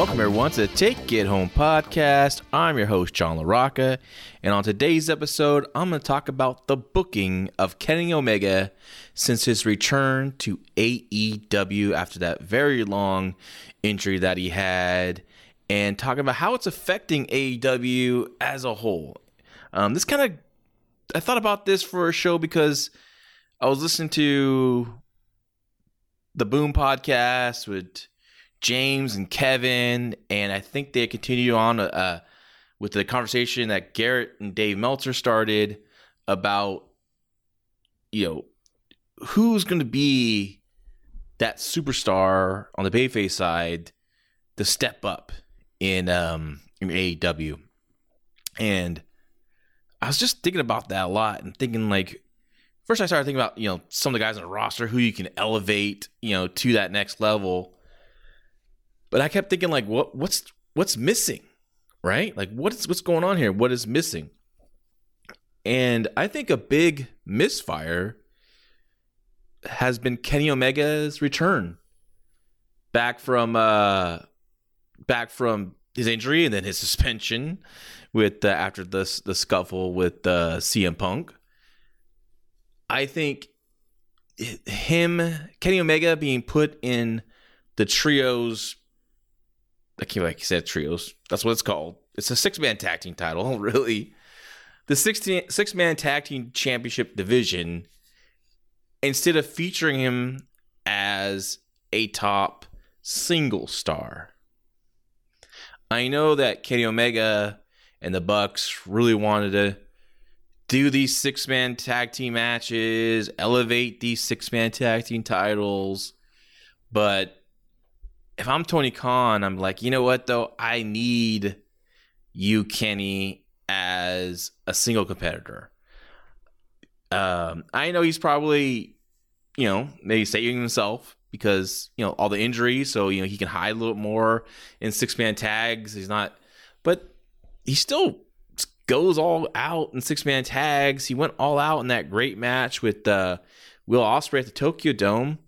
Welcome everyone to the Take It Home podcast. I'm your host John LaRocca, and on today's episode, I'm going to talk about the booking of Kenny Omega since his return to AEW after that very long injury that he had, and talking about how it's affecting AEW as a whole. Um, this kind of, I thought about this for a show because I was listening to the Boom podcast with James and Kevin, and I think they continue on uh, with the conversation that Garrett and Dave Meltzer started about, you know, who's going to be that superstar on the Bayface side to step up in um in AEW, and I was just thinking about that a lot and thinking like. First, I started thinking about you know some of the guys on the roster who you can elevate you know to that next level, but I kept thinking like what what's what's missing? Right? Like what's what's going on here? What is missing? And I think a big misfire has been Kenny Omega's return back from uh back from his injury and then his suspension with after the the scuffle with uh, CM Punk. I think him Kenny Omega being put in the trios I can't like you said trios. That's what it's called. It's a six man tag team title, really. The 16, six man tag team championship division, instead of featuring him as a top single star. I know that Kenny Omega and the Bucks really wanted to do these six man tag team matches, elevate these six man tag team titles, but if I'm Tony Khan, I'm like, you know what though? I need you, Kenny, as a single competitor. Um, I know he's probably, you know, maybe saving himself because you know all the injuries, so you know he can hide a little more in six man tags. He's not, but he still goes all out in six man tags. He went all out in that great match with uh, Will Ospreay at the Tokyo Dome.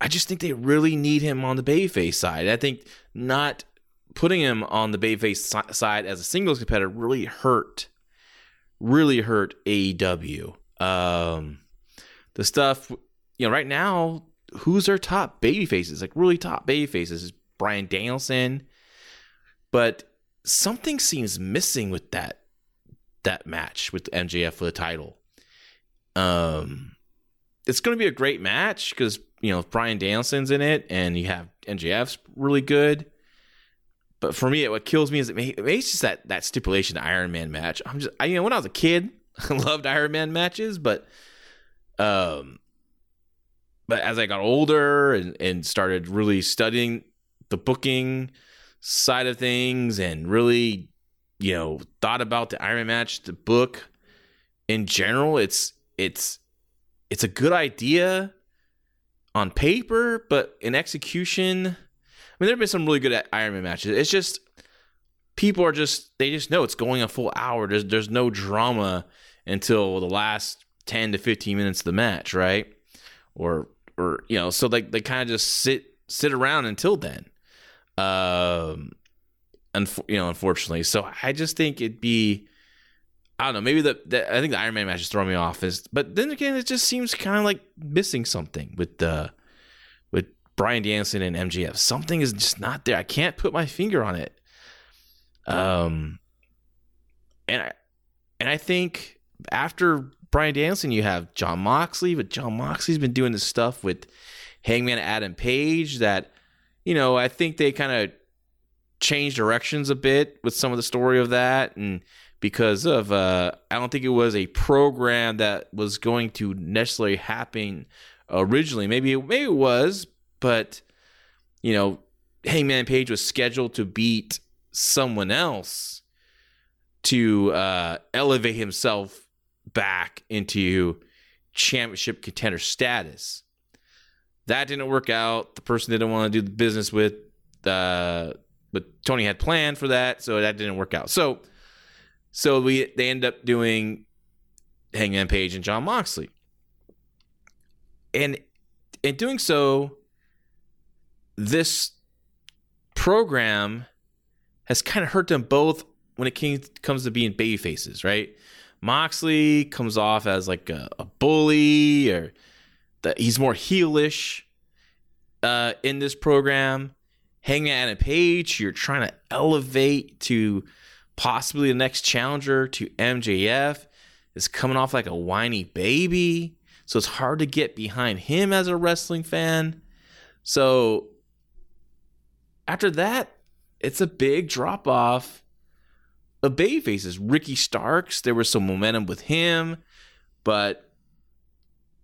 I just think they really need him on the Bayface side. I think not putting him on the Bayface side as a singles competitor really hurt, really hurt AEW. Um, the stuff, you know, right now, who's their top baby faces? Like really top baby faces is Bryan Danielson, but something seems missing with that that match with MJF for the title. Um, it's going to be a great match because you know Bryan Danielson's in it, and you have MJF's really good. But for me, what kills me is it may, it's just that that stipulation Iron Man match. I'm just I, you know when I was a kid, I loved Iron Man matches, but um, but as I got older and and started really studying the booking side of things and really you know thought about the Iron Man match, the book in general, it's it's it's a good idea on paper, but in execution, I mean, there have been some really good Ironman matches. It's just people are just they just know it's going a full hour. There's there's no drama until the last ten to fifteen minutes of the match, right? Or or you know, so like they kind of just sit sit around until then. Um, and you know, unfortunately, so I just think it'd be I don't know. Maybe the, the, I think the Iron Man match is throwing me off. Is but then again, it just seems kind of like missing something with the with Bryan Danielson and MJF. Something is just not there. I can't put my finger on it. Um, and I and I think after Bryan Danielson, you have Jon Moxley, but Jon Moxley's been doing this stuff with Hangman Adam Page that you know I think they kind of changed directions a bit with some of the story of that and because of uh, I don't think it was a program that was going to necessarily happen originally. Maybe maybe it was, but you know, Hangman Page was scheduled to beat someone else to uh, elevate himself back into championship contender status. That didn't work out. The person didn't want to do the business with uh, but Tony had planned for that, so that didn't work out. So so we they end up doing Hangman Page and Jon Moxley. And in doing so, this program has kind of hurt them both when it came, comes to being baby faces, right? Moxley comes off as like a, a bully or that he's more heelish uh, in this program. Hangman Adam Page, you're trying to elevate to possibly the next challenger to MJF is coming off like a whiny baby. So it's hard to get behind him as a wrestling fan. So after that, it's a big drop off of baby faces. Ricky Starks, there was some momentum with him, but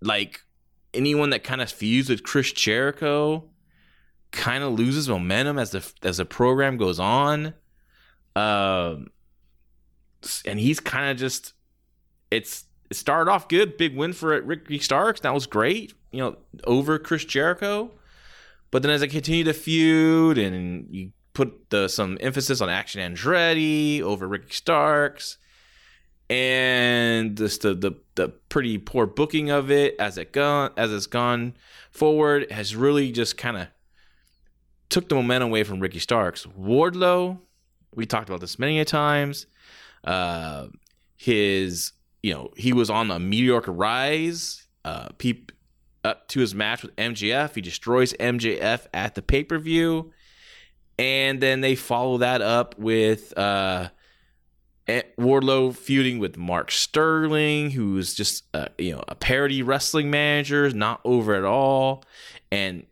like anyone that kind of fused with Chris Jericho kind of loses momentum as the as the program goes on. Um, and he's kind of just it's it started off good, big win for Ricky Starks. That was great, you know, over Chris Jericho. But then as I continue to feud and you put the, some emphasis on Action Andretti over Ricky Starks, and just the, the the pretty poor booking of it as it gone as it's gone forward has really just kind of took the momentum away from Ricky Starks. Wardlow, we talked about this many times. Uh, his you know, he was on a meteoric rise. Uh, peep up to his match with MJF. He destroys MJF at the pay per view, and then they follow that up with uh, Wardlow feuding with Mark Sterling, who's just uh, you know a parody wrestling manager, not over at all, and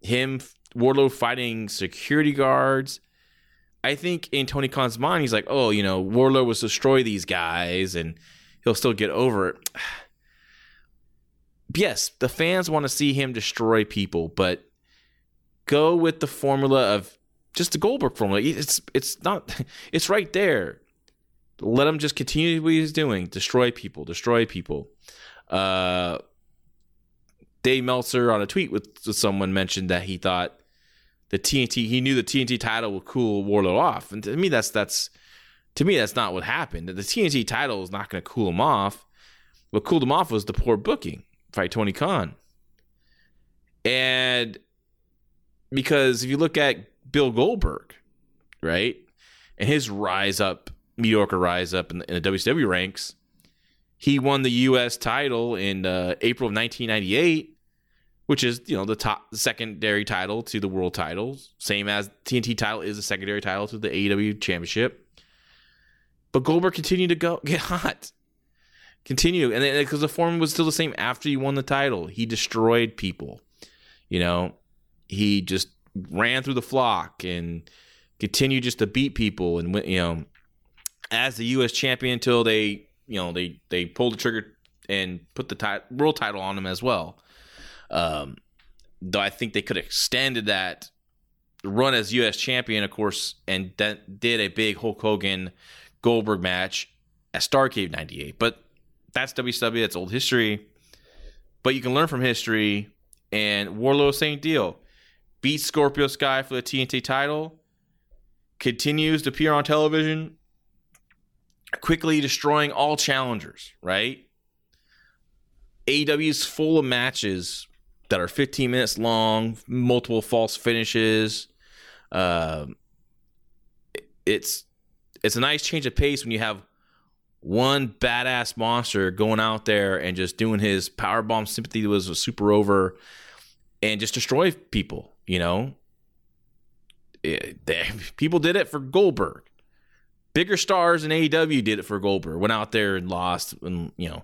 him Wardlow fighting security guards. I think in Tony Khan's mind, he's like, oh, you know, Wardlow will destroy these guys and he'll still get over it. yes, the fans want to see him destroy people, but go with the formula of just the Goldberg formula. It's it's not it's right there. Let him just continue what he's doing, destroy people, destroy people. Uh, Dave Meltzer on a tweet with, with someone mentioned that he thought the TNT he knew the TNT title would cool Wardlow off, and to me that's that's to me, that's not what happened. The TNT title is not going to cool him off. What cooled him off was the poor booking by Tony Khan. And because if you look at Bill Goldberg, right, and his rise up, mediocre rise up in the, in the WCW ranks, he won the U.S. title in uh, April of 1998, which is you know the top secondary title to the world titles, same as TNT title is a secondary title to the AEW Championship. But Goldberg continued to go get hot. Continue. And because the form was still the same after he won the title, he destroyed people. You know, he just ran through the flock and continued just to beat people and you know as the US champion until they you know they they pulled the trigger and put the ti- world title on him as well. Um, though I think they could have extended that run as US champion, of course, and did a big Hulk Hogan Goldberg match at Starcade 98. But that's WCW, that's old history. But you can learn from history. And Wardlow, same deal. Beats Scorpio Sky for the TNT title. Continues to appear on television. Quickly destroying all challengers, right? AEW is full of matches that are 15 minutes long, multiple false finishes. Uh, it's it's a nice change of pace when you have one badass monster going out there and just doing his power bomb Symphony was a super over and just destroy people you know? It, they, people did it for goldberg. Bigger stars in aew did it for goldberg went out there and lost in you know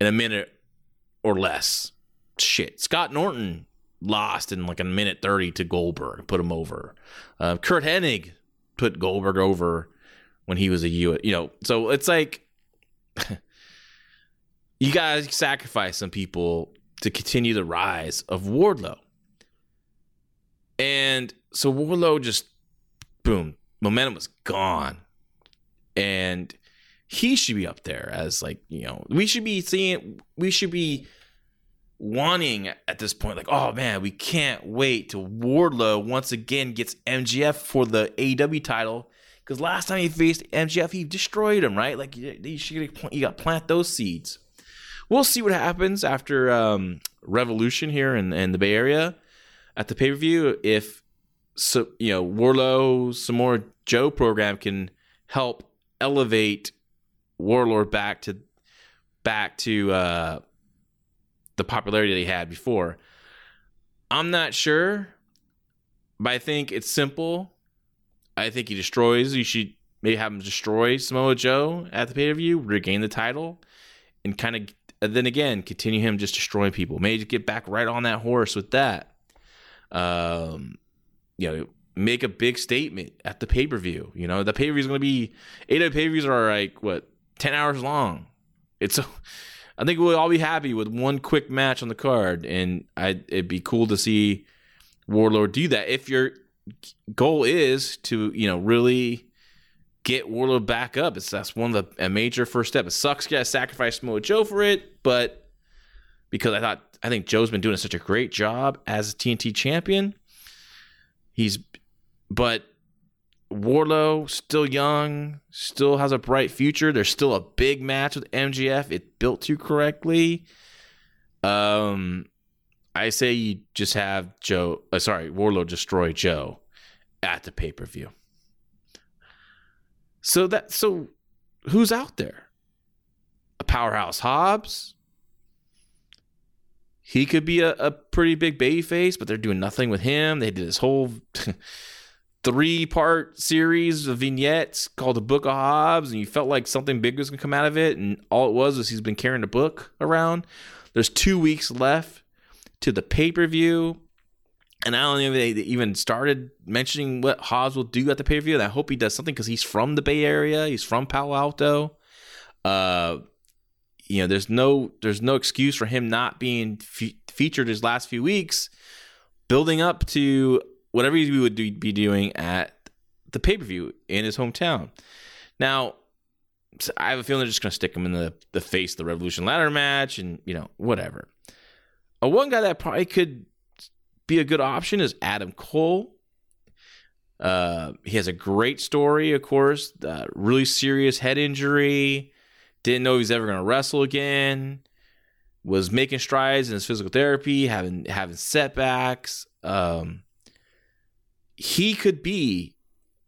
in a minute or less shit scott norton lost in like a minute 30 to goldberg put him over uh, curt hennig put goldberg over when he was a U. You know, so it's like you guys sacrifice some people to continue the rise of Wardlow. And so Wardlow just boom, momentum was gone. And he should be up there as like, you know, we should be seeing we should be wanting at this point like, oh man, we can't wait till Wardlow once again gets MJF for the AEW title because last time he faced MJF, he destroyed him, right? Like you you got plant those seeds. We'll see what happens after um, Revolution here in, in the Bay Area at the pay per view. If so you know Wardlow more Joe program can help elevate Wardlow back to back to uh, the popularity that he had before. I'm not sure, but I think it's simple. I think he destroys. You should maybe have him destroy Samoa Joe at the pay per view, regain the title, and kind of then again continue him just destroying people. Maybe get back right on that horse with that. Um, you know, make a big statement at the pay per view. You know, the pay per view is going to be eight of pay per views are like what ten hours long. It's a, I think we'll all be happy with one quick match on the card, and I it'd be cool to see Wardlow do that. If your goal is to you know really get Wardlow back up, it's that's one of the a major first step. It sucks, you gotta sacrifice Samoa Joe for it, but because I thought I think Joe's been doing such a great job as a TNT champion. He's but Wardlow still young, still has a bright future. There's still a big match with MJF. It built to correctly. Um, I say you just have Joe. Uh, sorry, Wardlow destroy Joe at the pay per view. So that so who's out there? A powerhouse Hobbs. He could be a, a pretty big baby face, but they're doing nothing with him. They did this whole three part series of vignettes called the Book of Hobbs, and you felt like something big was gonna come out of it, and all it was was he's been carrying a book around. There's two weeks left to the pay per view. And I don't know if they even started mentioning what Hobbs will do at the pay per view. And I hope he does something because he's from the Bay Area. He's from Palo Alto. Uh, you know, there's no there's no excuse for him not being fe- featured his last few weeks, building up to whatever he would do, be doing at the pay per view in his hometown. Now, I have a feeling they're just going to stick him in the, the face of the Revolution ladder match and, you know, whatever. A one guy that probably could be a good option is Adam Cole. Uh, he has a great story, of course. Uh, really serious head injury. Didn't know he was ever going to wrestle again. Was making strides in his physical therapy, having having setbacks. Um, he could be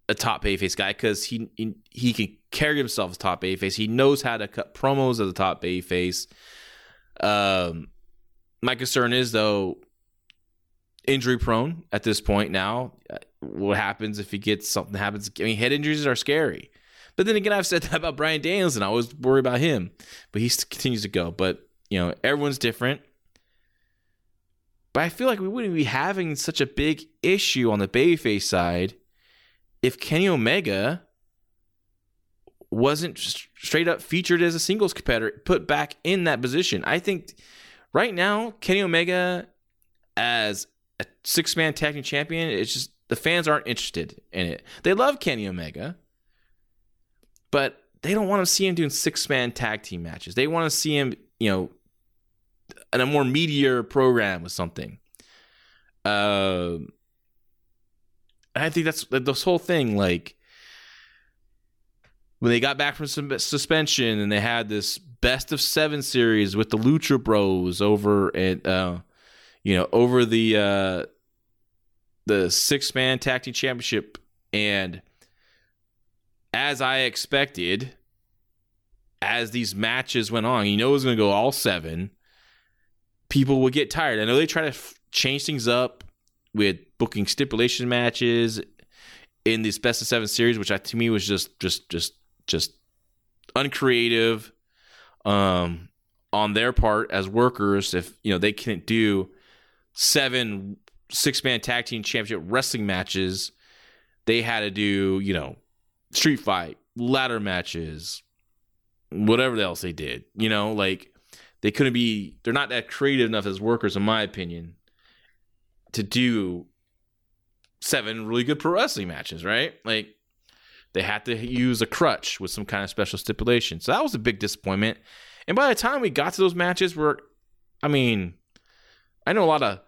a top A face guy because he, he, he can carry himself as top A face. He knows how to cut promos as a top A face. Um, my concern is though injury prone at this point now. What happens if he gets something happens? I mean, head injuries are scary. But then again, I've said that about Bryan and I always worry about him, but he continues to go. But you know, everyone's different. But I feel like we wouldn't be having such a big issue on the babyface side if Kenny Omega wasn't straight up featured as a singles competitor, put back in that position. I think right now, Kenny Omega as a six man tag team champion, it's just the fans aren't interested in it. They love Kenny Omega, but they don't want to see him doing six man tag team matches. They want to see him, you know, in a more meteor program with something. Uh, I think that's this whole thing. Like when they got back from suspension and they had this best of seven series with the Lucha Bros over at, uh, you know, over the uh, the six man tag team championship, and as I expected, as these matches went on, you know it was going to go all seven people would get tired. I know they try to f- change things up with booking stipulation matches in this best of seven series, which I, to me was just just just just uncreative um, on their part as workers. If you know they couldn't do seven six man tag team championship wrestling matches, they had to do you know street fight, ladder matches, whatever else they did. You know, like they couldn't be they're not that creative enough as workers in my opinion to do seven really good pro wrestling matches right? Like they had to use a crutch with some kind of special stipulation. So that was a big disappointment. And by the time we got to those matches where i mean i know a lot of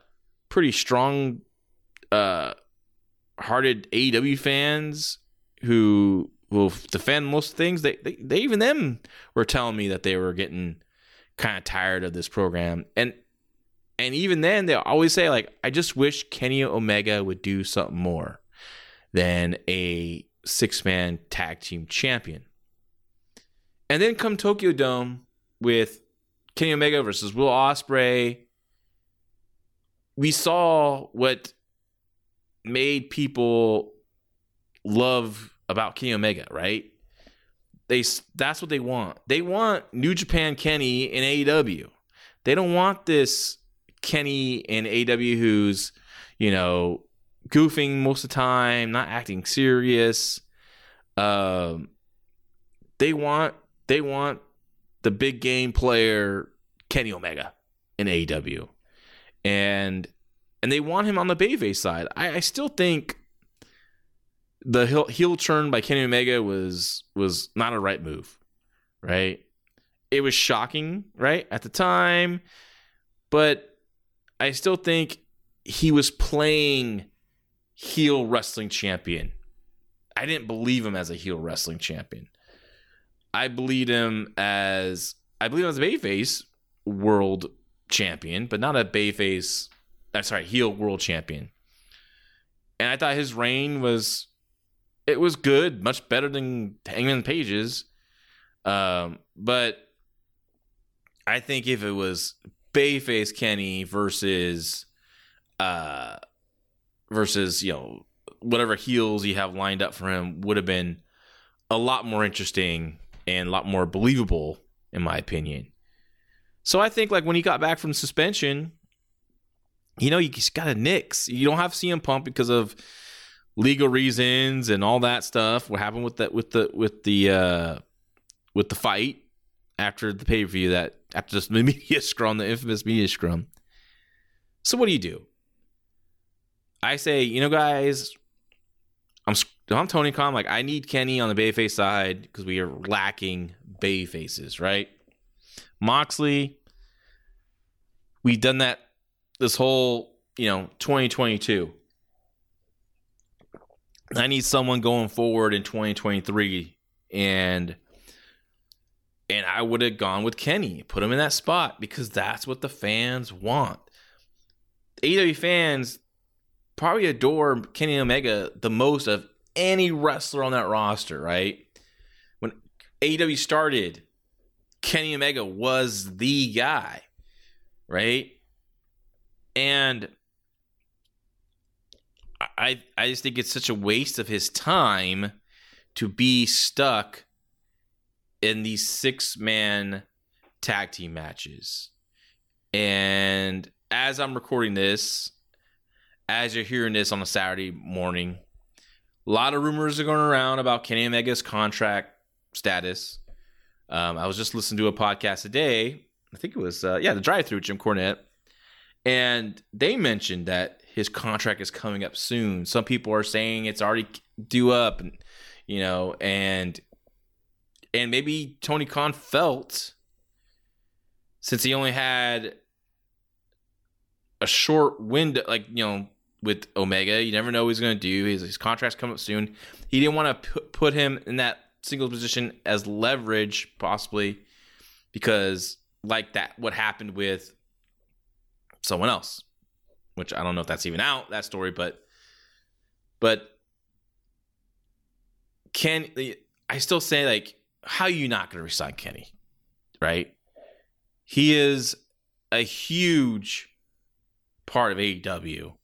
pretty strong uh hearted AEW fans who will defend most things. They, they they even them were telling me that they were getting kind of tired of this program. And And even then, they always say, like, I just wish Kenny Omega would do something more than a six man tag team champion. And then come Tokyo Dome with Kenny Omega versus Will Ospreay. We saw what made people love about Kenny Omega, right? They that's what they want. They want New Japan Kenny in AEW. They don't want this Kenny in AEW who's, you know, goofing most of the time, not acting serious. Um, they want they want the big game player Kenny Omega in AEW, and and they want him on the Bayface side. I, I still think the heel, heel turn by Kenny Omega was was not a right move, right? It was shocking, right, at the time, but I still think he was playing heel wrestling champion. I didn't believe him as a heel wrestling champion. I believed him as I believe him as a bayface world champion, but not a bayface. I'm sorry, heel world champion. And I thought his reign was it was good, much better than Hangman Page's. Um, but I think if it was Bayface Kenny versus uh versus, you know, whatever heels you have lined up for him would have been a lot more interesting and a lot more believable, in my opinion. So I think like when he got back from suspension, you know, you just got a nix. You don't have CM Punk because of legal reasons and all that stuff. What happened with that with the with the uh with the fight after the pay per view that after this media scrum, the infamous media scrum. So what do you do? I say, you know, guys, I'm I'm Tony Khan. Like I need Kenny on the Bayface side because we are lacking Bay faces, right? Moxley, we've done that this whole you know 2022. I need someone going forward in 2023, and and I would have gone with Kenny, put him in that spot because that's what the fans want. AEW fans probably adore Kenny Omega the most of any wrestler on that roster, right? When AEW started, Kenny Omega was the guy, right? And I I just think it's such a waste of his time to be stuck in these six man tag team matches. And as I'm recording this, as you're hearing this on a Saturday morning, a lot of rumors are going around about Kenny Omega's contract status. Um, I was just listening to a podcast today. I think it was, uh, yeah, the drive through Jim Cornette. And they mentioned that his contract is coming up soon. Some people are saying it's already due up, and, you know, and and maybe Tony Khan felt since he only had a short window, like you know, with Omega. You never know what he's going to do. His, his contract's coming up soon. He didn't want to put him in that singles position as leverage, possibly, because like that, what happened with someone else, which I don't know if that's even out that story, but but can I still say like how are you not going to resign Kenny, right? He is a huge part of AEW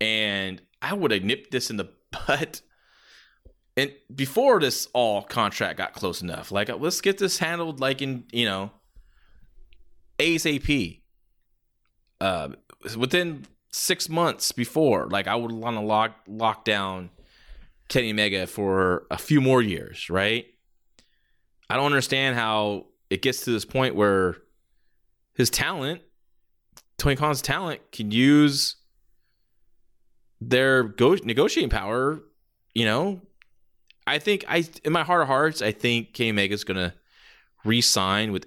and I would have nipped this in the butt. And before this all contract got close enough, like let's get this handled like in you know ASAP. Uh, within six months before, like I would want to lock lock down Kenny Omega for a few more years, right? I don't understand how it gets to this point where his talent, Tony Khan's talent, can use their go- negotiating power, you know, I think I in my heart of hearts, I think Kenny Omega's gonna re-sign with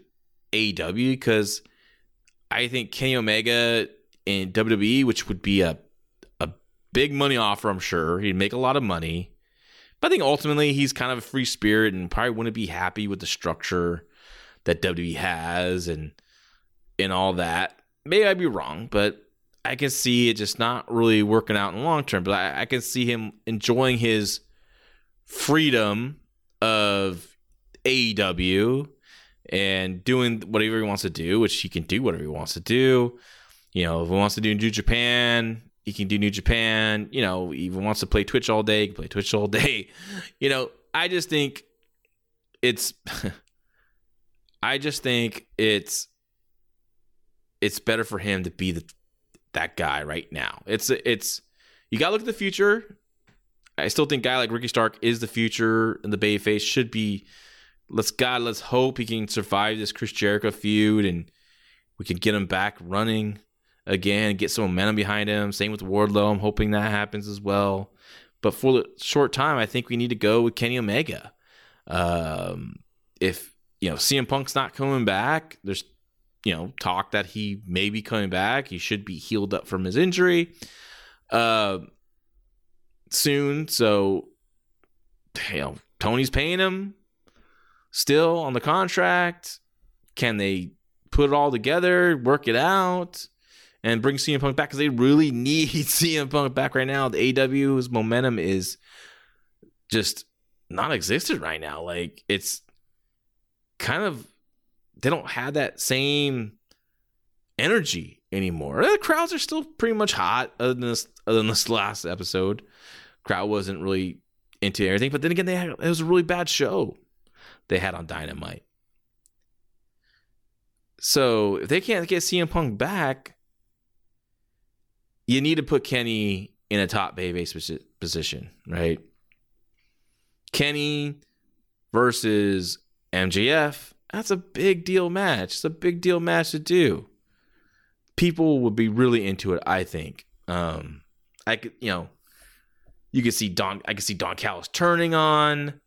AEW because I think Kenny Omega in WWE, which would be a a big money offer, I'm sure he'd make a lot of money. But I think ultimately he's kind of a free spirit and probably wouldn't be happy with the structure that WWE has and and all that. maybe I'd be wrong, but I can see it just not really working out in the long term. But I, I can see him enjoying his freedom of AEW and doing whatever he wants to do, which he can do whatever he wants to do. You know, if he wants to do New Japan, he can do New Japan. You know, he wants to play Twitch all day, he can play Twitch all day. You know, I just think it's I just think it's it's better for him to be the that guy right now. It's it's you got to look at the future. I still think guy like Ricky Stark is the future, and the Bay face should be. Let's God, let's hope he can survive this Chris Jericho feud, and we can get him back running again, get some momentum behind him. Same with Wardlow. I'm hoping that happens as well. But for the short time, I think we need to go with Kenny Omega. Um, if you know CM Punk's not coming back, there's you know talk that he may be coming back. He should be healed up from his injury uh, soon. So you know Tony's paying him still on the contract. Can they put it all together, work it out? and bring CM Punk back because they really need CM Punk back right now. The AW's momentum is just non-existent right now. Like it's kind of they don't have that same energy anymore. The crowds are still pretty much hot other than this other than this last episode. Crowd wasn't really into everything, but then again, they had, it was a really bad show they had on Dynamite. So if they can't get CM Punk back, you need to put Kenny in a top babyface position, right? Kenny versus MJF. That's a big deal match. It's a big deal match to do. People would be really into it, I think. Um, I could, you know, you could see Don. I could see Don Callis turning on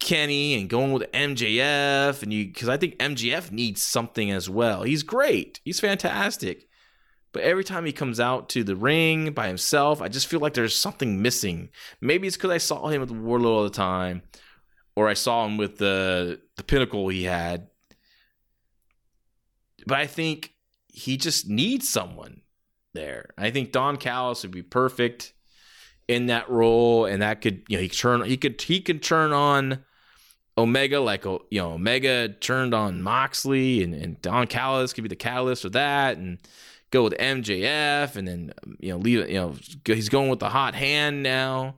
Kenny and going with MJF, and you because I think MJF needs something as well. He's great. He's fantastic. But every time he comes out to the ring by himself, I just feel like there's something missing. Maybe it's because I saw him with Wardlow all the time, or I saw him with the the pinnacle he had. But I think he just needs someone there. I think Don Callis would be perfect in that role, and that could you know he could turn he could he could turn on Omega like you know Omega turned on Moxley, and, and Don Callis could be the catalyst for that, and go with MJF, and then you know leave. You know he's going with the hot hand now,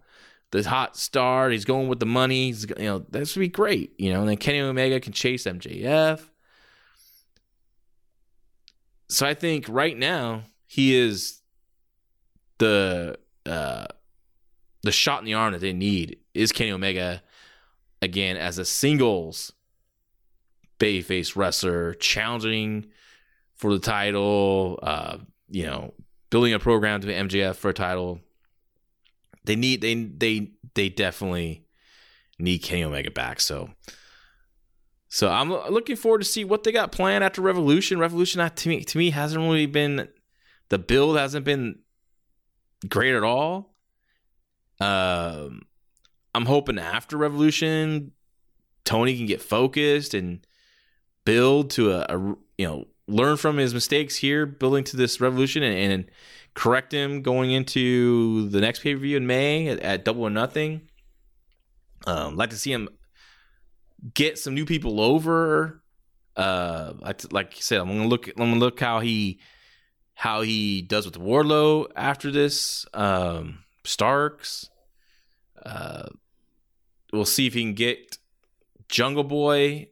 the hot star. He's going with the money. He's, you know this would be great. You know, and then Kenny Omega can chase MJF. So I think right now he is the uh, the shot in the arm that they need is Kenny Omega again as a singles babyface wrestler challenging for the title, uh, you know, building a program to be MJF for a title. They need they they they definitely need Kenny Omega back. So so I'm looking forward to see what they got planned after Revolution. Revolution to me to me hasn't really been the build hasn't been great at all. Um, I'm hoping after Revolution, Tony can get focused and build to a, a you know learn from his mistakes here, building to this revolution, and, and correct him going into the next pay per view in May at, at, Double or Nothing. Um, like to see him get some new people over. Uh, like you said, I'm gonna look. I'm gonna look how he how he does with Wardlow after this. Um, Starks. Uh, we'll see if he can get Jungle Boy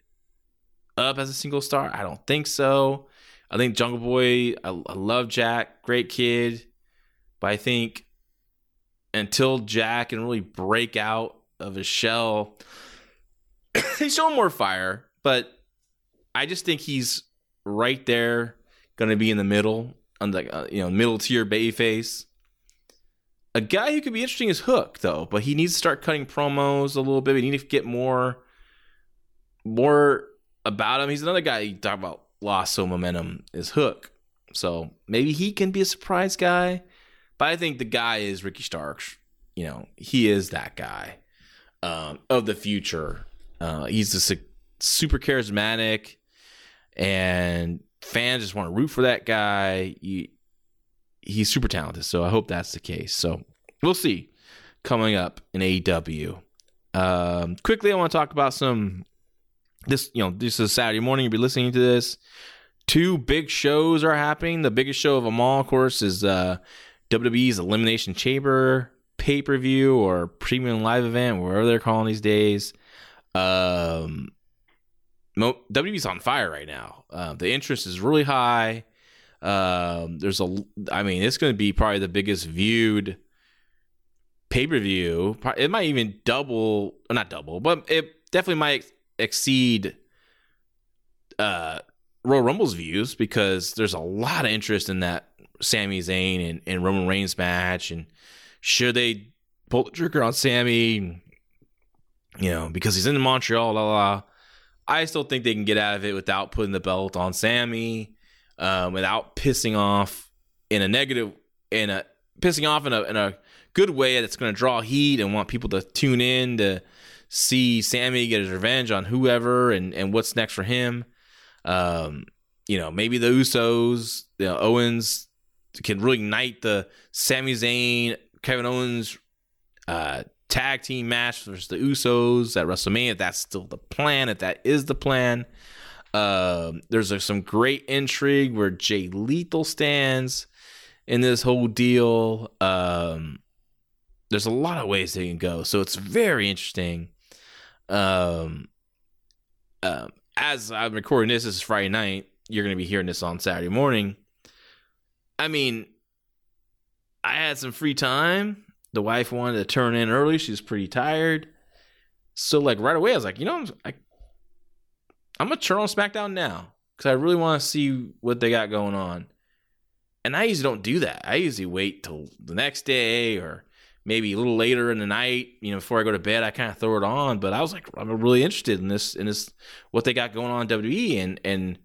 up as a single star? I don't think so. I think Jungle Boy, I, I love Jack, great kid, but I think until Jack can really break out of his shell, he's showing more fire. But I just think he's right there, going to be in the middle, on the uh, you know middle tier baby face. A guy who could be interesting is Hook, though, but he needs to start cutting promos a little bit. We need to get more, more about him. He's another guy you talk about lost some momentum is Hook. So maybe he can be a surprise guy. But I think the guy is Ricky Starks. You know, he is that guy um, of the future. Uh, he's a super charismatic and fans just want to root for that guy. He, he's super talented, so I hope that's the case. So we'll see coming up in AEW. Um, quickly, I want to talk about some. This you know this is Saturday morning. You'll be listening to this. Two big shows are happening. The biggest show of them all, of course, is uh, WWE's Elimination Chamber pay per view or premium live event, whatever they're calling these days. Um, WWE's on fire right now. Uh, the interest is really high. Um, there's a, I mean, it's going to be probably the biggest viewed pay per view. It might even double, not double, but it definitely might exceed uh, Royal Rumble's views because there's a lot of interest in that Sami Zayn and, and Roman Reigns match. And should they pull the trigger on Sami? you know, because he's in Montreal, la la. I still think they can get out of it without putting the belt on Sami, um, without pissing off in a negative, in a pissing off in a in a good way that's going to draw heat and want people to tune in to see Sami get his revenge on whoever and and what's next for him. Um, you know, maybe the Usos, you know, Owens can really ignite the Sami Zayn, Kevin Owens uh, tag team match versus the Usos at WrestleMania. That's still the plan, if that is the plan. Um, there's some great intrigue where Jay Lethal stands in this whole deal. Um, there's a lot of ways they can go, so it's very interesting. Um, um, as I'm recording this, this is Friday night. You're going to be hearing this on Saturday morning. I mean, I had some free time. The wife wanted to turn in early. She's pretty tired. So, like, right away, I was like, you know, I, I'm to turn on SmackDown now because I really want to see what they got going on. And I usually don't do that. I usually wait till the next day or maybe a little later in the night, you know, before I go to bed, I kind of throw it on. But I was like, I'm really interested in this, in this, what they got going on in WWE, and and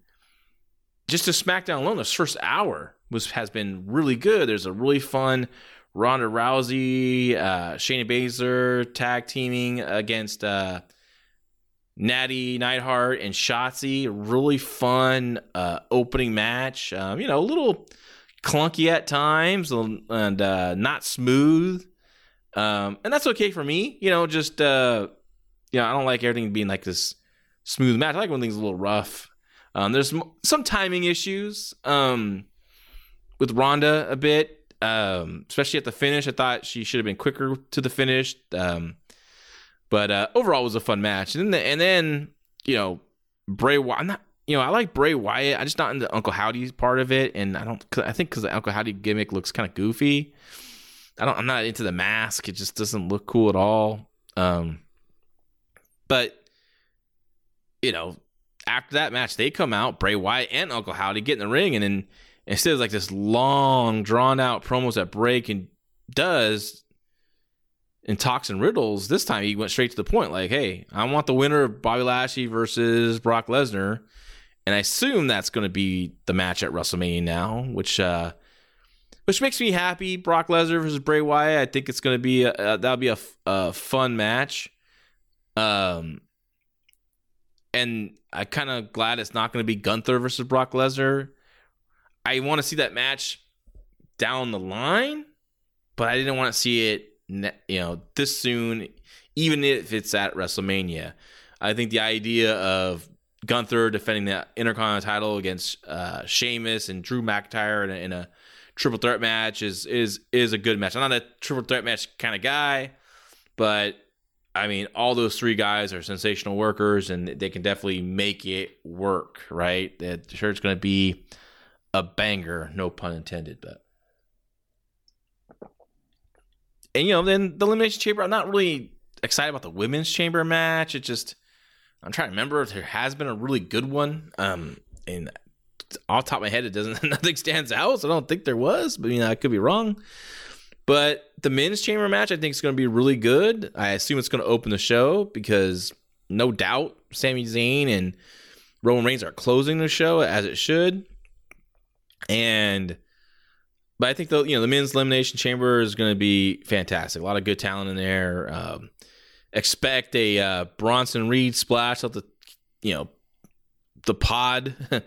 just to SmackDown alone, this first hour was has been really good. There's a really fun Ronda Rousey, uh, Shayna Baszler tag teaming against uh, Natty Neidhart and Shotzi. Really fun uh, opening match. Um, you know, a little clunky at times and uh, not smooth. Um, and that's okay for me. You know, just uh, you know, I don't like everything being like this smooth match. I like when things are a little rough. Um, there's some timing issues um, with Ronda a bit, um, especially at the finish. I thought she should have been quicker to the finish. Um, but uh, overall, it was a fun match. And then, and then you know, Bray Wyatt. I'm not, you know, I like Bray Wyatt. I just not in the Uncle Howdy part of it, and I don't. I think because the Uncle Howdy gimmick looks kind of goofy. I don't. I'm not into the mask. It just doesn't look cool at all. Um, but you know, after that match, they come out Bray Wyatt and Uncle Howdy get in the ring, and then instead of like this long, drawn out promos that Bray can does in talks and riddles, this time he went straight to the point. Like, hey, I want the winner of Bobby Lashley versus Brock Lesnar, and I assume that's going to be the match at WrestleMania now, which. uh which makes me happy. Brock Lesnar versus Bray Wyatt. I think it's going to be a, uh, that'll be a fun match. Um, and I kind of glad it's not going to be Gunther versus Brock Lesnar. I want to see that match down the line, but I didn't want to see it, you know, this soon, even if it's at WrestleMania. I think the idea of Gunther defending the Intercontinental title against uh, Sheamus and Drew McIntyre in a, in a triple threat match is is is a good match. I'm not a triple threat match kind of guy, but I mean, all those three guys are sensational workers, and they can definitely make it work. Right? That sure it's going to be a banger, no pun intended, but. And you know, then the elimination chamber. I'm not really excited about the women's chamber match. It just, I'm trying to remember if there has been a really good one. Um, and off top of my head, it doesn't nothing stands out. So I don't think there was, but you know I could be wrong. But the men's chamber match, I think is going to be really good. I assume it's going to open the show because no doubt Sami Zayn and Roman Reigns are closing the show as it should. And but I think the you know the men's elimination chamber is going to be fantastic. A lot of good talent in there. Um, expect a uh, Bronson Reed splash at the you know the pod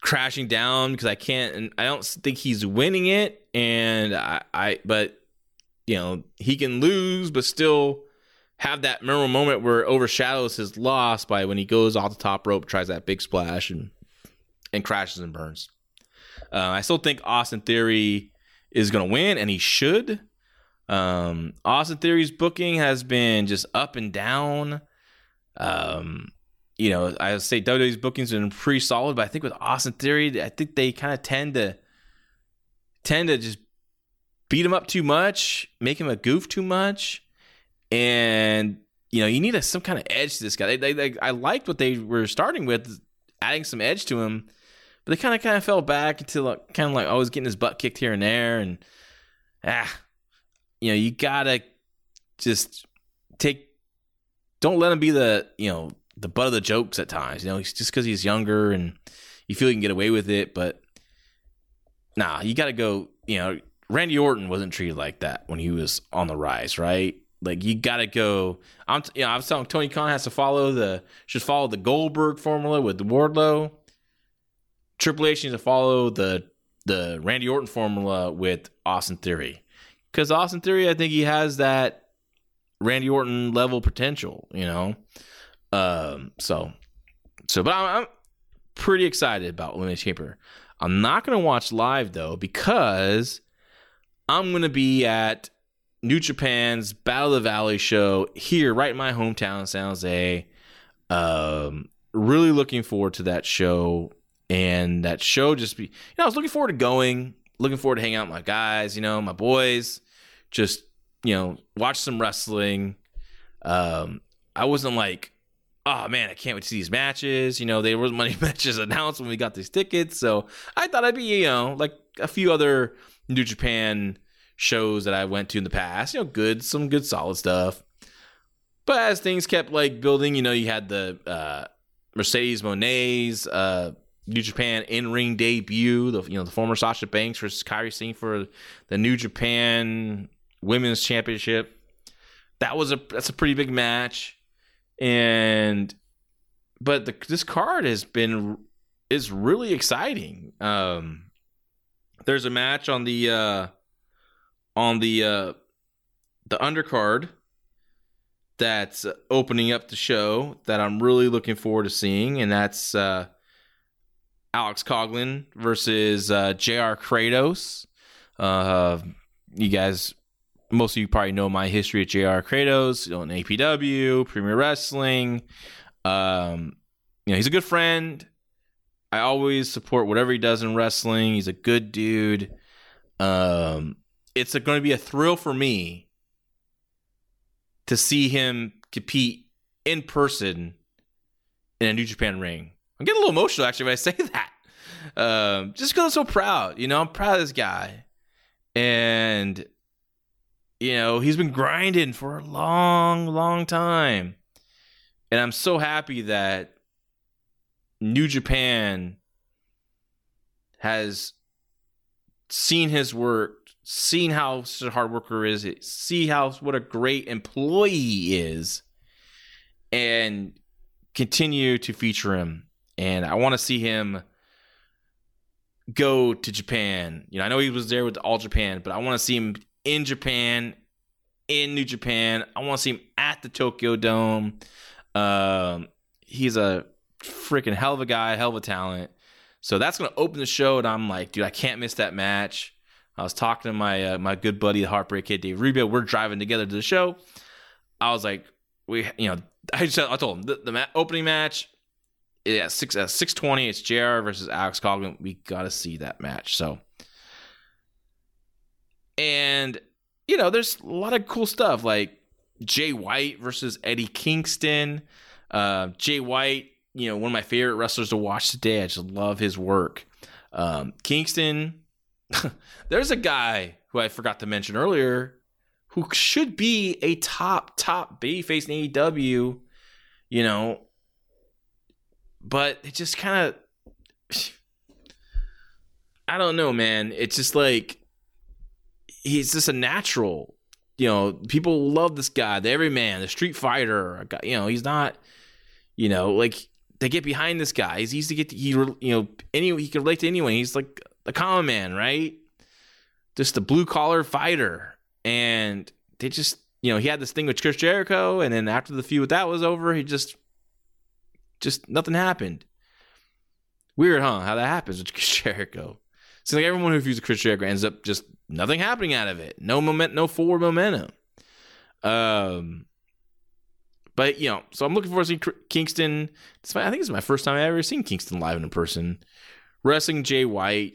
crashing down because I can't and I don't think he's winning it and I, I but you know he can lose but still have that memorable moment where it overshadows his loss by when he goes off the top rope tries that big splash and and crashes and burns. Uh, I still think Austin Theory is going to win and he should. Um, Austin Theory's booking has been just up and down. Um, you know, I would say WWE's bookings have been pretty solid, but I think with Austin Theory, I think they kind of tend to tend to just beat him up too much, make him a goof too much, and you know, you need a, some kind of edge to this guy. They, they, they, I liked what they were starting with, adding some edge to him, but they kind of kind of fell back into like, kind of like always getting his butt kicked here and there, and ah, you know, you gotta just take. Don't let him be the you know the butt of the jokes at times. You know, just because he's younger and you feel you can get away with it, but nah, you got to go. You know, Randy Orton wasn't treated like that when he was on the rise, right? Like you got to go. I'm, you know, I was telling Tony Khan has to follow the should follow the Goldberg formula with Wardlow. Triple H needs to follow the the Randy Orton formula with Austin Theory, because Austin Theory, I think he has that Randy Orton level potential. You know, um, so, so, but I'm, I'm pretty excited about Elimination Chamber. I'm not going to watch live though because I'm going to be at New Japan's Battle of the Valley show here, right in my hometown, San Jose. Um, really looking forward to that show, and that show just be. You know, I was looking forward to going, looking forward to hanging out with my guys. You know, my boys, just you know, watch some wrestling. Um, I wasn't like oh man, I can't wait to see these matches. You know, there was money matches announced when we got these tickets, so I thought I'd be, you know, like a few other New Japan shows that I went to in the past. You know, good, some good solid stuff. But as things kept like building, you know, you had the uh, Mercedes Moné's uh, New Japan in ring debut. The you know the former Sasha Banks versus Kairi Sane for the New Japan Women's Championship. That was a that's a pretty big match and but the, this card has been is really exciting. Um, there's a match on the uh, on the uh, the undercard that's opening up the show that I'm really looking forward to seeing, and that's uh, Alex Coughlin versus uh, J.R. Kratos. Uh, you guys most of you probably know my history at JR Kratos on APW, Premier Wrestling. Um, you know, he's a good friend. I always support whatever he does in wrestling. He's a good dude. Um, it's going to be a thrill for me to see him compete in person in a New Japan ring. I'm getting a little emotional actually when I say that. Um, just because I'm so proud. You know, I'm proud of this guy. And you know, he's been grinding for a long, long time. And I'm so happy that New Japan has seen his work, seen how such a hard worker is, see how what a great employee he is, and continue to feature him. And I want to see him go to Japan. You know, I know he was there with All Japan, but I want to see him in Japan, in New Japan. I want to see him at the Tokyo Dome. Um, he's a freaking hell of a guy, hell of a talent. So that's to open the show, and I'm like, dude, I can't miss that match. I was talking to my uh, my good buddy, the Heartbreak Kid, Dave Rubio. We're driving together to the show. I was like, we, you know, I just I told him the, the ma- opening match, yeah, six uh, six twenty. It's JR versus Alex Coughlin. We got to see that match. So and, you know, there's a lot of cool stuff like Jay White versus Eddie Kingston. Uh, Jay White, you know, one of my favorite wrestlers to watch today. I just love his work. Um, Kingston, there's a guy who I forgot to mention earlier who should be a top, top babyface in AEW, you know, but it just kind of. I don't know, man. It's just like he's just a natural. You know, people love this guy, the everyman, the street fighter. You know, he's not, you know, like they get behind this guy. He's easy to get. To, he you know any he can relate to anyone. He's like a common man, right? Just a blue collar fighter, and they just you know he had this thing with Chris Jericho, and then after the feud with that was over, he just just nothing happened. Weird, huh? How that happens with Jericho. So like everyone who with Chris Jericho ends up just nothing happening out of it. No moment, no forward momentum. Um, but you know, so I'm looking forward to seeing Kingston. I think it's my first time I've ever seen Kingston live in person. Wrestling Jay White,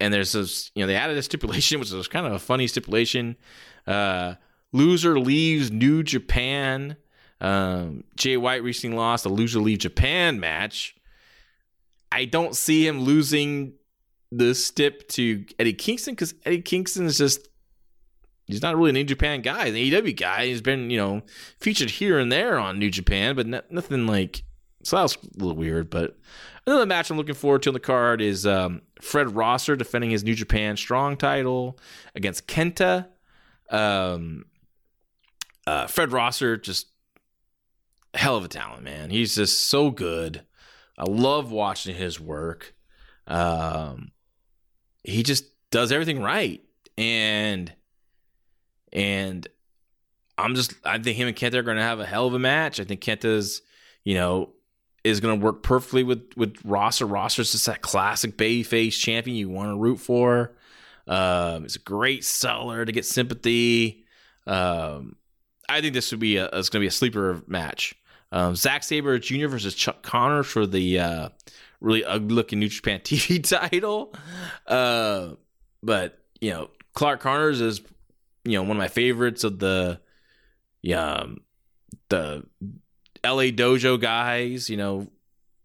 and there's this, you know, they added a stipulation, which was kind of a funny stipulation. Uh, loser leaves New Japan. Um, Jay White recently lost a loser leave Japan match. I don't see him losing the stip to Eddie Kingston because Eddie Kingston is just he's not really a New Japan guy. He's an AEW guy. He's been, you know, featured here and there on New Japan, but nothing like. So that was a little weird. But another match I'm looking forward to on the card is um, Fred Rosser defending his New Japan Strong title against Kenta. Um, uh, Fred Rosser, just hell of a talent, man. He's just so good. I love watching his work. Um, he just does everything right, and and I'm just I think him and Kenta are going to have a hell of a match. I think Kenta's you know is going to work perfectly with with Rosser. Rosser's just that classic babyface champion you want to root for. Um, it's a great seller to get sympathy. Um, I think this would be a it's going to be a sleeper match. Um, Zack Sabre Jr. versus Clark Connors for the uh, really ugly looking New Japan TV title. Uh, but you know, Clark Connors is you know one of my favorites of the yeah um, the LA Dojo guys. You know,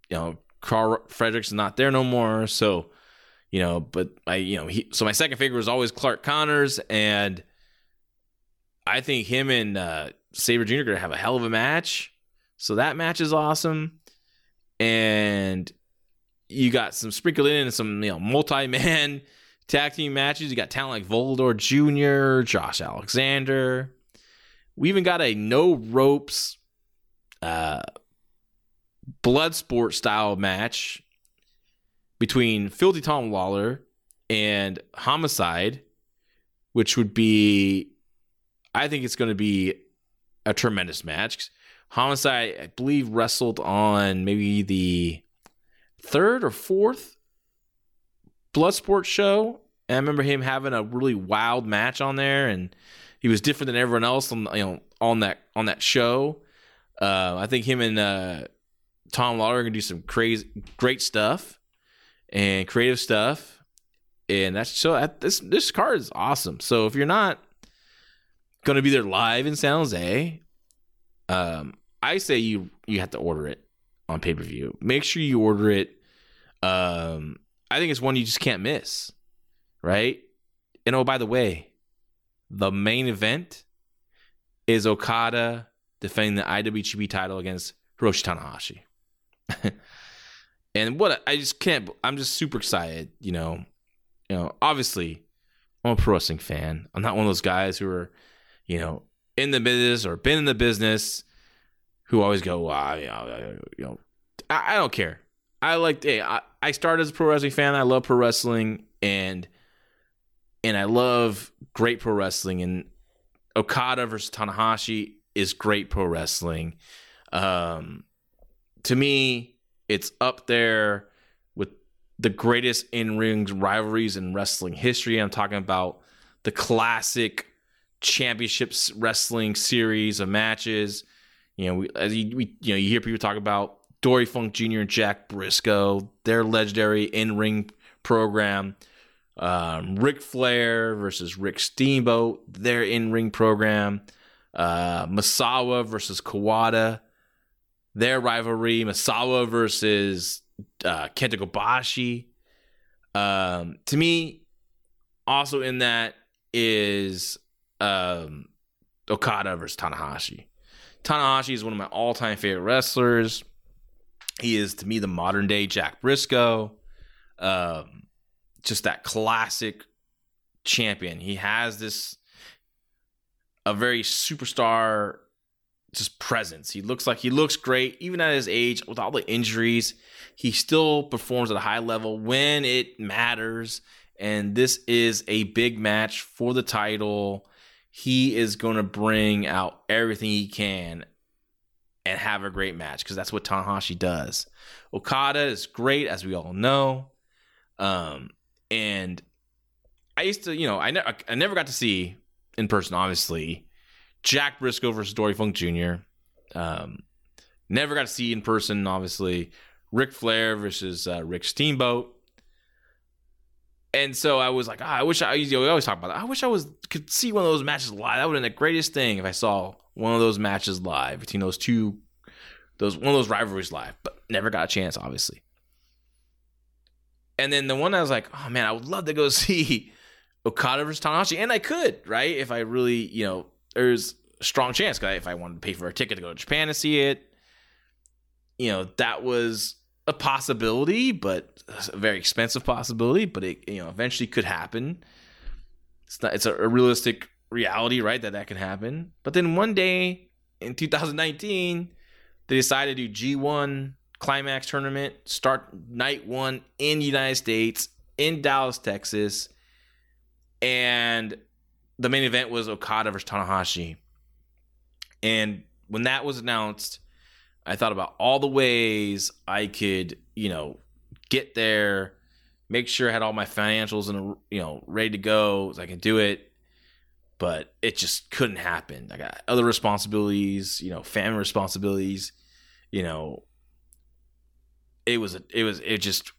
you know Karl Fredericks is not there no more, so you know. But I you know he so my second favorite was always Clark Connors, and I think him and uh, Sabre Jr. are gonna have a hell of a match. So that match is awesome, and you got some sprinkled in some you know multi man tag team matches. You got talent like Volador Jr., Josh Alexander. We even got a no ropes uh, blood sport style match between Filthy Tom Lawler and Homicide, which would be, I think it's going to be a tremendous match. Homicide, I believe, wrestled on maybe the third or fourth Bloodsport show. And I remember him having a really wild match on there, and he was different than everyone else on you know on that on that show. Uh, I think him and uh, Tom Lawler are gonna do some crazy, great stuff and creative stuff, and that's so. This this card is awesome. So if you're not gonna be there live in San Jose, um, I say you you have to order it on pay per view. Make sure you order it. Um, I think it's one you just can't miss, right? And oh, by the way, the main event is Okada defending the IWGP title against Hiroshi Tanahashi. and what I just can't. I'm just super excited. You know, you know. Obviously, I'm a pro wrestling fan. I'm not one of those guys who are, you know, in the business or been in the business who always go, you know, you know I, I don't care. I like, hey, I, I started as a pro wrestling fan. I love pro wrestling, and and I love great pro wrestling. And Okada versus Tanahashi is great pro wrestling. Um, to me, it's up there with the greatest in ring rivalries in wrestling history. I'm talking about the classic championships wrestling series of matches you know, we, as you, we, you know, you hear people talk about Dory Funk Jr. and Jack Briscoe, their legendary in-ring program. Um, Ric Flair versus Rick Steamboat, their in-ring program. Uh, Misawa versus Kawada, their rivalry. Misawa versus uh, Kenta Kobashi. Um, to me, also in that is um, Okada versus Tanahashi. Tanahashi is one of my all time favorite wrestlers. He is, to me, the modern day Jack Briscoe. Um, just that classic champion. He has this, a very superstar just presence. He looks like he looks great, even at his age, with all the injuries. He still performs at a high level when it matters. And this is a big match for the title. He is going to bring out everything he can and have a great match because that's what Tanahashi does. Okada is great, as we all know. Um, and I used to, you know, I, ne- I never got to see in person, obviously, Jack Briscoe versus Dory Funk Jr. Um, never got to see in person, obviously, Ric Flair versus uh, Rick Steamboat. And so I was like, oh, I wish I, you know, we always talk about that. I wish I was could see one of those matches live. That would have been the greatest thing if I saw one of those matches live between those two, those one of those rivalries live. But never got a chance, obviously. And then the one I was like, oh man, I would love to go see Okada versus Tanahashi, and I could, right? If I really, you know, there's a strong chance if I wanted to pay for a ticket to go to Japan to see it, you know, that was a possibility, but a very expensive possibility. But it, you know, eventually could happen. It's not. It's a, a realistic reality, right? That that can happen. But then one day in 2019, they decided to do G1 Climax tournament, start night one in the United States in Dallas, Texas, and the main event was Okada versus Tanahashi. And when that was announced, I thought about all the ways I could, you know, get there, make sure I had all my financials and you know ready to go so I could do it. But it just couldn't happen. I got other responsibilities, you know, family responsibilities, you know. It was it was it just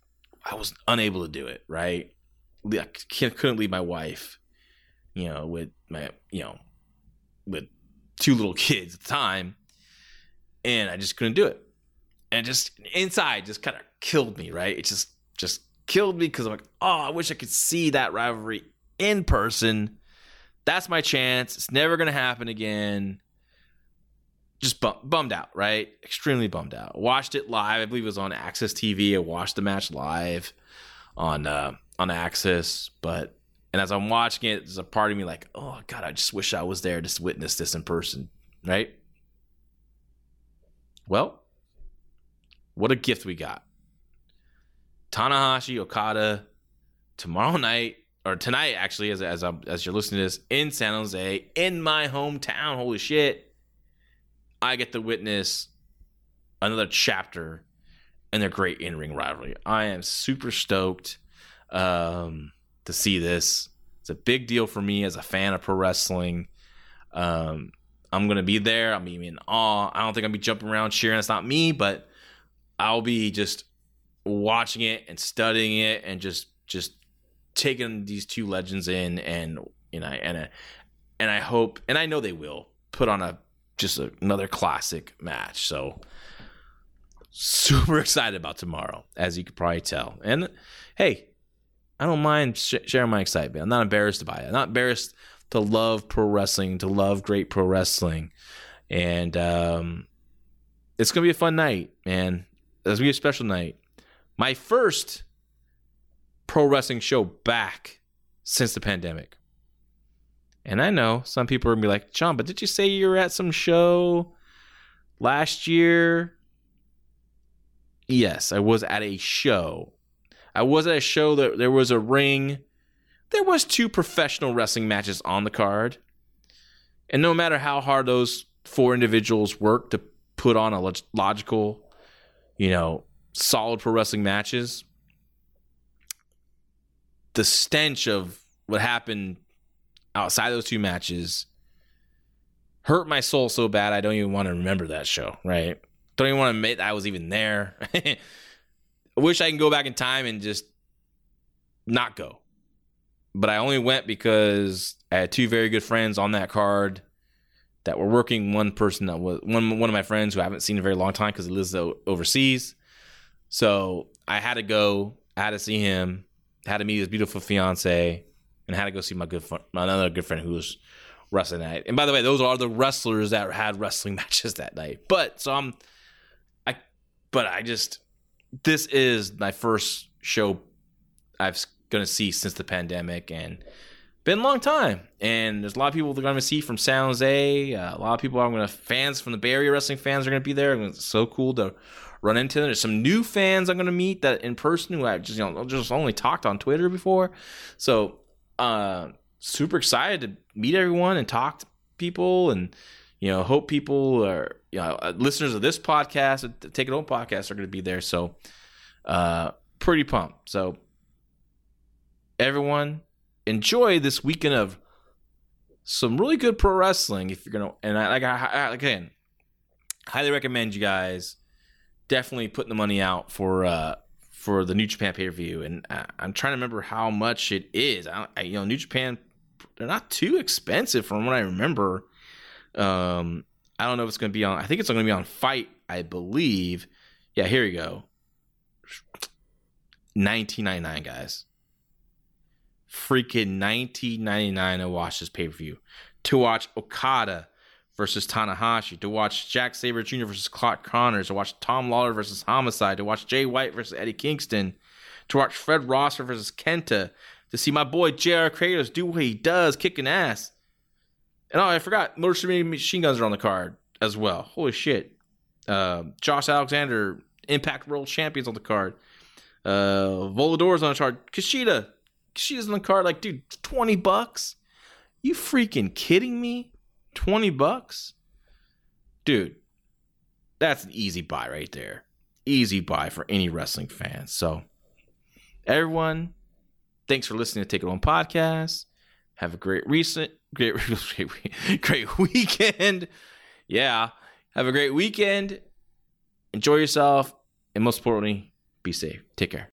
I was unable to do it. Right, I couldn't leave my wife, you know, with my you know, with two little kids at the time and I just couldn't do it. And just inside just kind of killed me, right? It just just killed me because I'm like, oh, I wish I could see that rivalry in person. That's my chance. It's never gonna happen again. Just bum- bummed out, right? Extremely bummed out. Watched it live. I believe it was on AXS TV. I watched the match live on uh, on AXS, but and as I'm watching it, there's a part of me like, oh god, I just wish I was there to witness this in person, right? Well, what a gift we got. Tanahashi Okada tomorrow night or tonight actually as as I'm, as you're listening to this in San Jose in my hometown. Holy shit. I get to witness another chapter in their great in-ring rivalry. I am super stoked um, to see this. It's a big deal for me as a fan of pro wrestling. Um, I'm gonna be there. I'm be in awe. I don't think I'll be jumping around cheering. It's not me, but I'll be just watching it and studying it and just just taking these two legends in and you know and and I hope and I know they will put on a just a, another classic match. So super excited about tomorrow, as you could probably tell. And hey, I don't mind sh- sharing my excitement. I'm not embarrassed by it. I'm not embarrassed to love pro wrestling, to love great pro wrestling. And um, it's going to be a fun night, man. It's going to be a special night. My first pro wrestling show back since the pandemic. And I know some people are going to be like, John, but did you say you were at some show last year? Yes, I was at a show. I was at a show that there was a ring there was two professional wrestling matches on the card. And no matter how hard those four individuals worked to put on a logical, you know, solid pro wrestling matches, the stench of what happened outside those two matches hurt my soul so bad I don't even want to remember that show, right? Don't even want to admit I was even there. I wish I can go back in time and just not go but I only went because I had two very good friends on that card that were working. One person that was one one of my friends who I haven't seen in a very long time because he lives overseas. So I had to go. I had to see him. Had to meet his beautiful fiance, and had to go see my good friend, another good friend who was wrestling that night. And by the way, those are the wrestlers that had wrestling matches that night. But so I'm, I, but I just this is my first show I've going to see since the pandemic and been a long time, and there's a lot of people that are going to see from San Jose. Uh, a lot of people I'm going to fans from the Bay Area wrestling fans are going to be there. It's so cool to run into them. There's some new fans I'm going to meet that in person who I just you know just only talked on Twitter before. So uh, super excited to meet everyone and talk to people, and you know hope people are you know uh, listeners of this podcast, Take It Home podcast, are going to be there. So uh, pretty pumped. So everyone enjoy this weekend of some really good pro wrestling. If you're gonna, and I like, I, again, highly recommend you guys definitely putting the money out for uh for the New Japan pay per view. And I, I'm trying to remember how much it is. I, I, you know, New Japan, they're not too expensive from what I remember. Um, I don't know if it's to be on. I think it's to be on FITE. I believe. Yeah, here you go. 1999 guys freaking 1999 to watch this pay per view, to watch Okada versus Tanahashi, to watch Zack Sabre Jr. versus Clark Connors, to watch Tom Lawler versus Homicide, to watch Jay White versus Eddie Kingston, to watch Fred Rosser versus Kenta, to see my boy JR Kratos do what he does, kicking ass. And oh, I forgot, Motor City Machine Guns are on the card as well. Holy shit. Uh, Josh Alexander, Impact World Champions on the card. Uh, Volador's on the card. Kushida, she's in the car like, dude, 20 bucks? You freaking kidding me? 20 bucks? Dude, that's an easy buy right there. Easy buy for any wrestling fan. So, everyone, thanks for listening to Take It On Podcast. Have a great recent, great, great, great weekend. Yeah. Have a great weekend. Enjoy yourself. And most importantly, be safe. Take care.